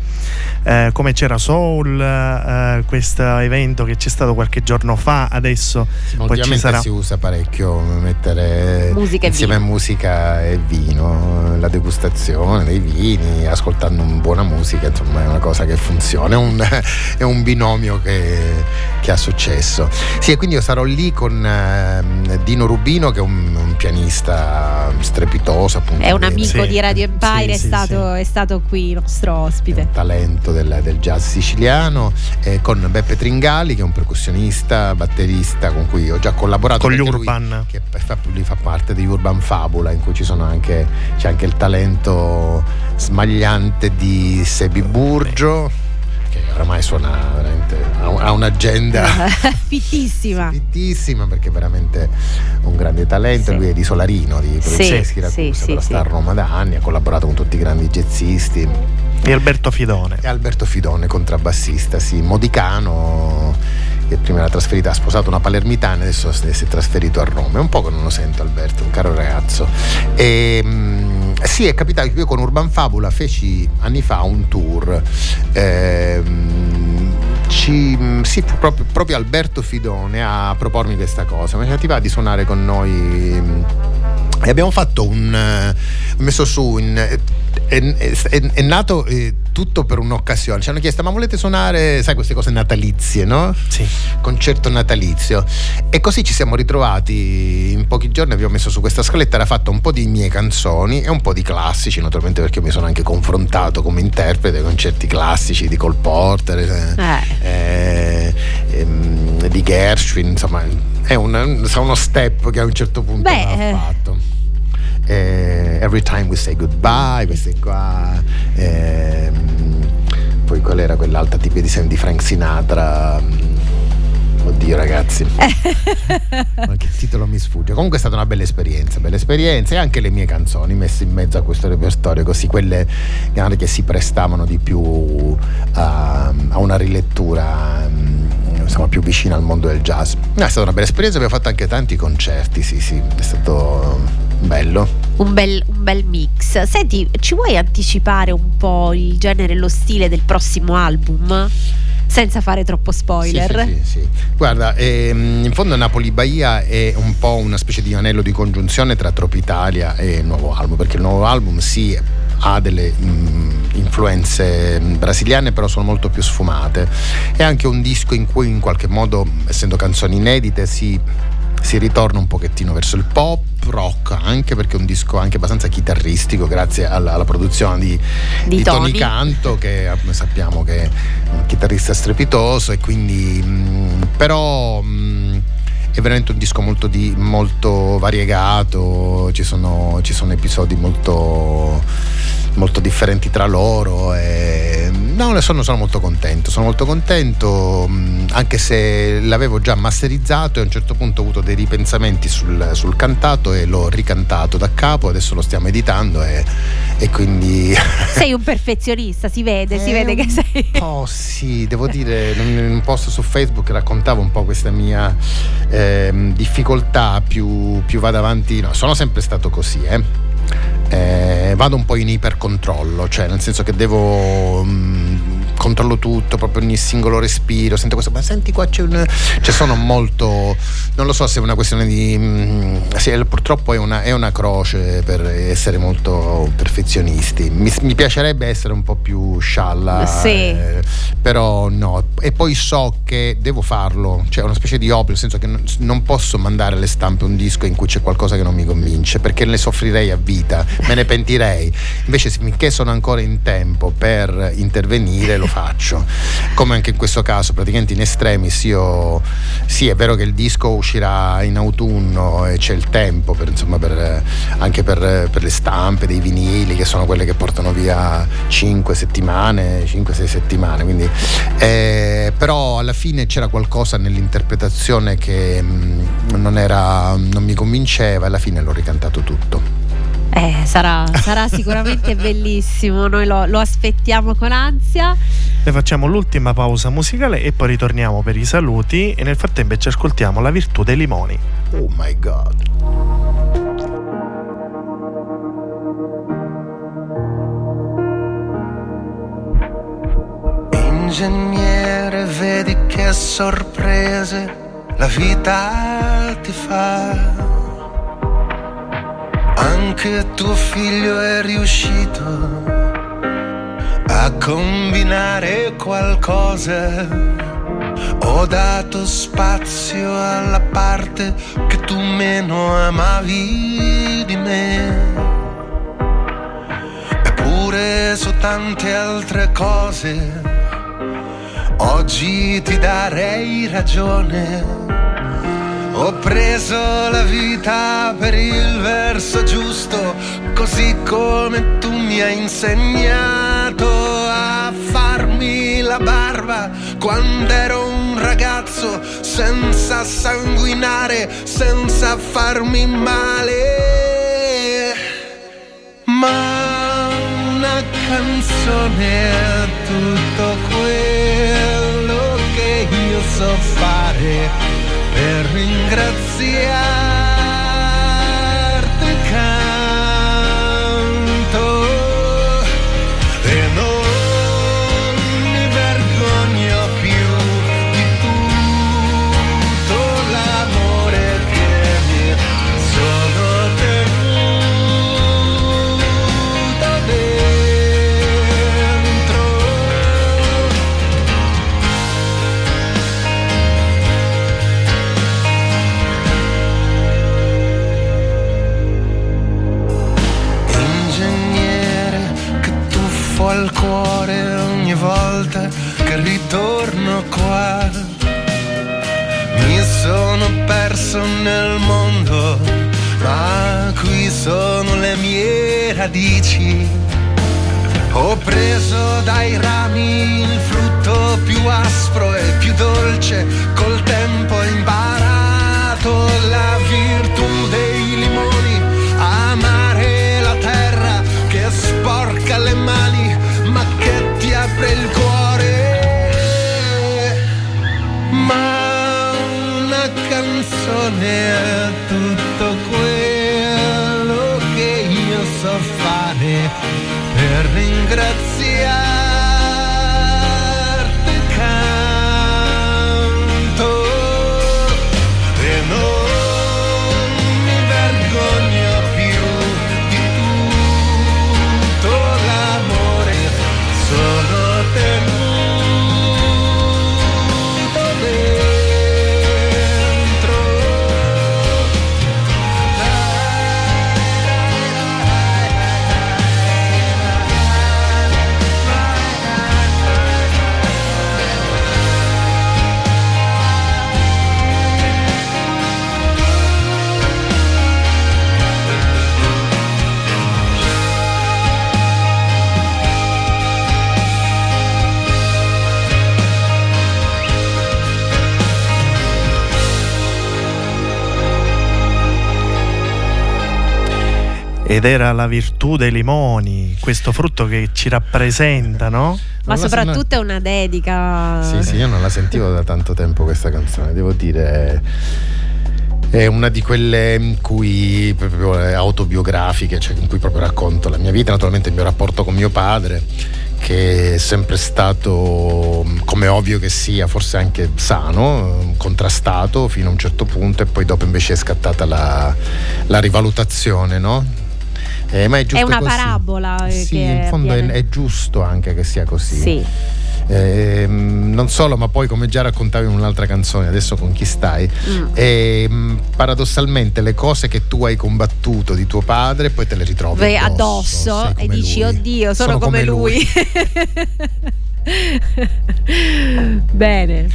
eh, come c'era Soul, eh, questo evento che c'è stato qualche giorno fa, adesso poi ci Ultimamente sarà... si usa parecchio mettere Musica insieme vino. musica e vino, la degustazione dei vini, ascoltando buona musica, insomma è una cosa che funziona, è un, è un binomio che, che ha successo. Sì, e quindi io sarò lì con ehm, Dino Rubino che è un, un pianista strepitoso, appunto. È un amico Sì. di Radio Empire, Sì, è, sì, stato, è stato qui nostro ospite. un talento del, del jazz siciliano eh, con Beppe Tringali che è un percussionista, batterista con cui ho già collaborato Con gli perché lui- Urban. che fa, lui fa parte di Urban Fabula in cui ci sono anche, c'è anche il talento smagliante di Sebi Burgio che oramai suona veramente ha un- ha un'agenda Fittissima. fittissima perché è veramente un grande talento Sì. lui è di Solarino di provincia sì, Siracusa sì, però sì. sta a Roma da anni ha collaborato con tutti i grandi jazzisti E Alberto Fidone. e Alberto Fidone, contrabbassista, sì, modicano, che prima era trasferito, ha sposato una palermitana e adesso si è trasferito a Roma. È un po' che non lo sento Alberto, un caro ragazzo. E, mm, sì, è capitato che io con Urban Fabula feci anni fa un tour. ehm, ci- sì, proprio, proprio Alberto Fidone a propormi questa cosa. Mi ti va di suonare con noi? E abbiamo fatto un. eh, ho messo su. in- è, è- è- è nato eh, tutto per un'occasione. Ci hanno chiesto: ma volete suonare, sai, queste cose natalizie, no? Sì. Concerto natalizio. E così ci siamo ritrovati in pochi giorni. Abbiamo messo su questa scaletta. Era fatta un po' di mie canzoni e un po' di classici, naturalmente, perché mi sono anche confrontato come interprete con certi classici di Cole Porter. eh, Eh. eh, ehm, di Gershwin, insomma, è un, uno step che a un certo punto Beh, ha eh. fatto. Eh, every time we say goodbye, queste qua. ehm, poi qual era quell'altra tipo di, di Frank Sinatra? mm, Oddio ragazzi, ma che titolo mi sfugge. Comunque è stata una bella esperienza, bella esperienza e anche le mie canzoni messe in mezzo a questo repertorio, così quelle magari che si prestavano di più a, a una rilettura mm, insomma, più vicina al mondo del jazz. È stata una bella esperienza, abbiamo fatto anche tanti concerti, sì sì, è stato bello. Un bel, un bel mix. Senti, ci vuoi anticipare un po' il genere e lo stile del prossimo album? Senza fare troppo spoiler. Sì, sì, sì. Guarda, ehm, in fondo Napoli Bahia è un po' una specie di anello di congiunzione tra Tropitalia e il nuovo album, perché il nuovo album sì ha delle mm, influenze brasiliane, però sono molto più sfumate. È anche un disco in cui in qualche modo, essendo canzoni inedite, si, si ritorna un pochettino verso il pop, rock anche perché è un disco anche abbastanza chitarristico grazie alla, alla produzione di, Di di Tony Tony. Canto che sappiamo che è un chitarrista strepitoso e quindi mh, però mh, è veramente un disco molto, di- molto variegato ci sono, ci sono episodi molto, molto differenti tra loro e no, sono, sono molto contento sono molto contento mh, anche se l'avevo già masterizzato e a un certo punto ho avuto dei ripensamenti sul, sul cantato e l'ho ricantato da capo adesso lo stiamo editando e, e quindi Sei un perfezionista, si vede, si eh, vede che sei. po' sì, devo dire, in un post su Facebook raccontavo un po' questa mia ehm, difficoltà, più, più vado avanti, no, sono sempre stato così, eh. Eh, vado un po' in ipercontrollo, cioè nel senso che devo mm, controllo tutto, proprio ogni singolo respiro, sento questo, ma senti qua c'è un... cioè sono molto, non lo so se è una questione di... mm, sì, purtroppo è una, è una croce per essere molto perfezionisti, mi, mi piacerebbe essere un po' più scialla, Sì. eh, però no, e poi so che devo farlo, cioè è una specie di obbligo, nel senso che non, non posso mandare alle stampe un disco in cui c'è qualcosa che non mi convince, perché ne soffrirei a vita, me ne pentirei. Invece finché sono ancora in tempo per intervenire lo faccio. Come anche in questo caso, praticamente in estremis io sì, è vero che il disco uscirà in autunno e c'è il tempo per, insomma, per, anche per, per le stampe dei vinili che sono quelle che portano via 5 settimane, 5-6 settimane, quindi eh, però alla fine c'era qualcosa nell'interpretazione che mh, non, era, non mi convinceva e alla fine l'ho ricantato tutto. Eh, sarà, sarà sicuramente bellissimo, noi lo, lo aspettiamo con ansia. Ne facciamo l'ultima pausa musicale e poi ritorniamo per i saluti e nel frattempo ci ascoltiamo La virtù dei limoni. Oh my god. Ingegnere, vedi che sorprese la vita ti fa. Anche tuo figlio è riuscito a combinare qualcosa. Ho dato spazio alla parte che tu meno amavi di me. Eppure su tante altre cose oggi ti darei ragione. Ho preso la vita per il verso giusto, così come tu mi hai insegnato a farmi la barba quando ero un ragazzo, senza sanguinare, senza farmi male. Ma una canzone è tutto quello che io so fare per ringraziarti Ed era la virtù dei limoni, questo frutto che ci rappresenta, no? Ma soprattutto è una dedica. Sì, sì, io non la sentivo da tanto tempo questa canzone, devo dire. È una di quelle in cui proprio autobiografiche, cioè in cui proprio racconto la mia vita, naturalmente il mio rapporto con mio padre, che è sempre stato, come ovvio che sia, forse anche sano, contrastato fino a un certo punto e poi dopo invece è scattata la, la rivalutazione, no? Eh, ma è, giusto È una così. parabola, eh, Sì, in fondo è, è giusto anche che sia così. Sì. Ehm, non solo, ma poi come già raccontavi in un'altra canzone, adesso con chi stai, Mm. ehm, paradossalmente le cose che tu hai combattuto di tuo padre poi te le ritrovi Vai addosso, addosso e come dici lui. oddio sono, come, lui, bene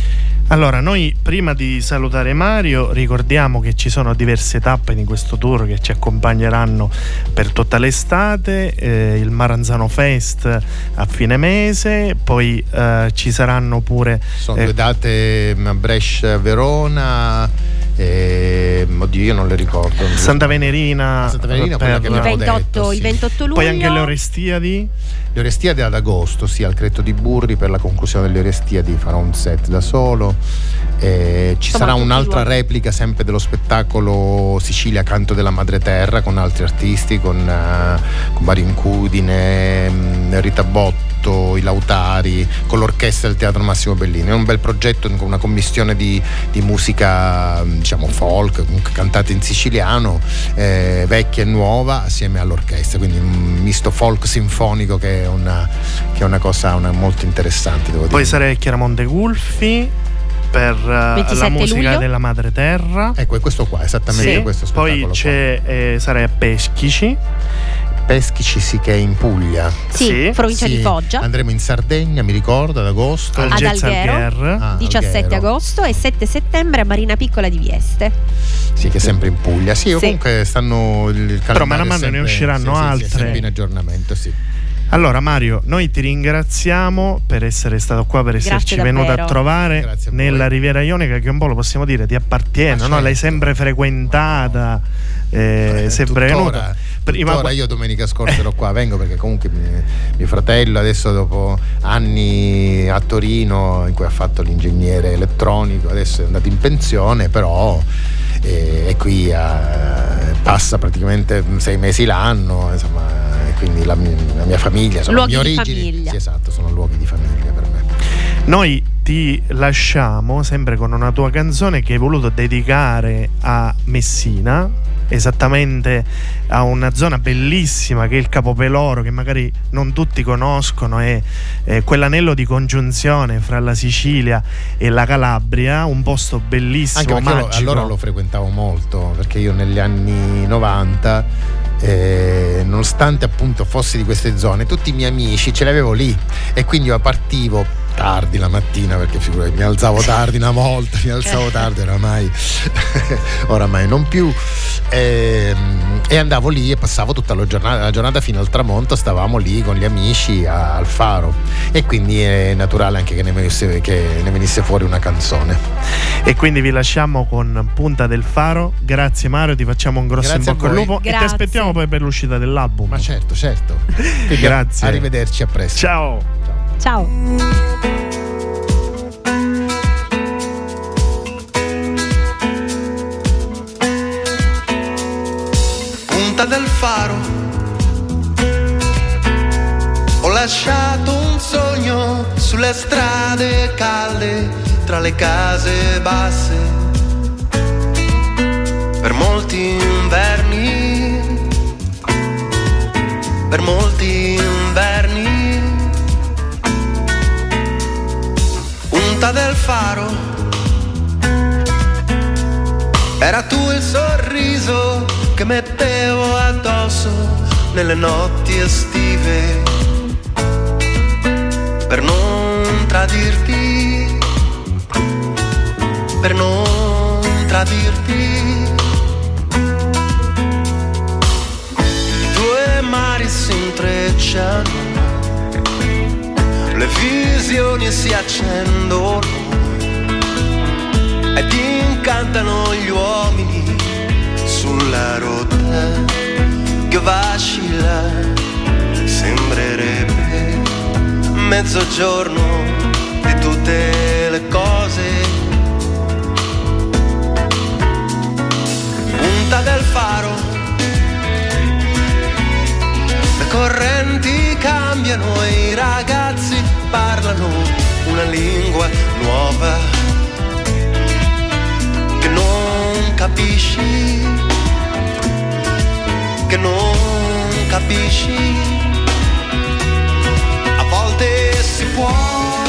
Allora, noi prima di salutare Mario ricordiamo che ci sono diverse tappe di questo tour che ci accompagneranno per tutta l'estate, eh, il Maranzano Fest a fine mese, poi eh, ci saranno pure... Sono eh, due date a Brescia, Verona, e e oddio io non le ricordo. Santa Venerina, Santa Venerina, per- quella che Il abbiamo 28, detto, il sì. 28 luglio. poi anche le Orestiadi. Le Orestiadi ad agosto, sì, al Cretto di Burri per la conclusione delle Orestiadi farò un set da solo. E ci sarà un'altra replica sempre dello spettacolo Sicilia Canto della Madre Terra con altri artisti, con, eh, con Mario Incudine, mh, Rita Botto, i Lautari, con l'orchestra del Teatro Massimo Bellini. È un bel progetto con una commissione di, di musica mh, diciamo folk, cantata in siciliano, eh, vecchia e nuova, assieme all'orchestra, quindi un misto folk sinfonico che è una, che è una cosa una- molto interessante. Devo Poi dire. sarei a Chiaramonte Gulfi per eh, la 27 musica luglio. della Madre Terra. Ecco, è questo qua, esattamente Sì. questo spettacolo. Poi qua. c'è, eh, sarei a Peschici. Peschici sì che è in Puglia. Sì, Sì, provincia Sì, di Foggia. Andremo in Sardegna, mi ricordo, ad agosto. Al Ad Jazz Alghero. Algher. Ah, 17 Alghero. agosto e 7 settembre a Marina Piccola di Vieste. Sì, che è sempre in Puglia. Sì, Sì. comunque stanno il il Però calendario man è mano ne sempre- usciranno sì, sì, sì, altre. in aggiornamento, sì. Allora Mario, noi ti ringraziamo per essere stato qua, per Grazie esserci venuto a trovare a nella Riviera Ionica che un po' lo possiamo dire ti appartiene, Ma no? l'hai certo. sempre frequentata, eh, Eh, sempre venuta. Prima tuttora io domenica scorsa ero qua, vengo perché comunque mi- mio fratello adesso dopo anni a Torino in cui ha fatto l'ingegnere elettronico, adesso è andato in pensione, però eh, è qui, a- passa praticamente sei mesi l'anno, insomma, e quindi la, mia- la mia famiglia, sono Luoghi le mie di origini. famiglia. Sì, esatto, sono luoghi di famiglia per me. Noi ti lasciamo sempre con una tua canzone che hai voluto dedicare a Messina, esattamente a una zona bellissima che è il Capopeloro, che magari non tutti conoscono, è, è quell'anello di congiunzione fra la Sicilia e la Calabria, un posto Anche bellissimo, io lo- magico. allora lo frequentavo molto, perché io negli anni 90, eh, nonostante appunto fossi di queste zone, tutti i miei amici ce li avevo lì e quindi io partivo tardi la mattina perché figurati mi alzavo tardi una volta mi alzavo tardi oramai oramai non più Ehm, e andavo lì e passavo tutta la giornata, la giornata fino al tramonto stavamo lì con gli amici a- al faro e quindi è naturale anche che ne venisse, che ne venisse fuori una canzone E quindi vi lasciamo con Punta del Faro. Grazie Mario, ti facciamo un grosso Grazie in bocca al lupo e ti Grazie. aspettiamo poi per l'uscita dell'album. Ma certo, certo. Quindi Grazie. Arrivederci, a presto. Ciao. Ciao. del faro. Ho lasciato un sogno sulle strade calde, tra le case basse. Per molti inverni, per molti Punta del faro. Era tu il sorriso che mettevo addosso nelle notti estive per non tradirti, per non tradirti. Due mari si intrecciano, le visioni si accendono ed incantano gli uomini sulla rotta che vacilla, sembrerebbe mezzogiorno di tutte le cose. Punta del faro, le correnti cambiano e i ragazzi parlano una lingua nuova che non capisci, che non capisci. A volte si può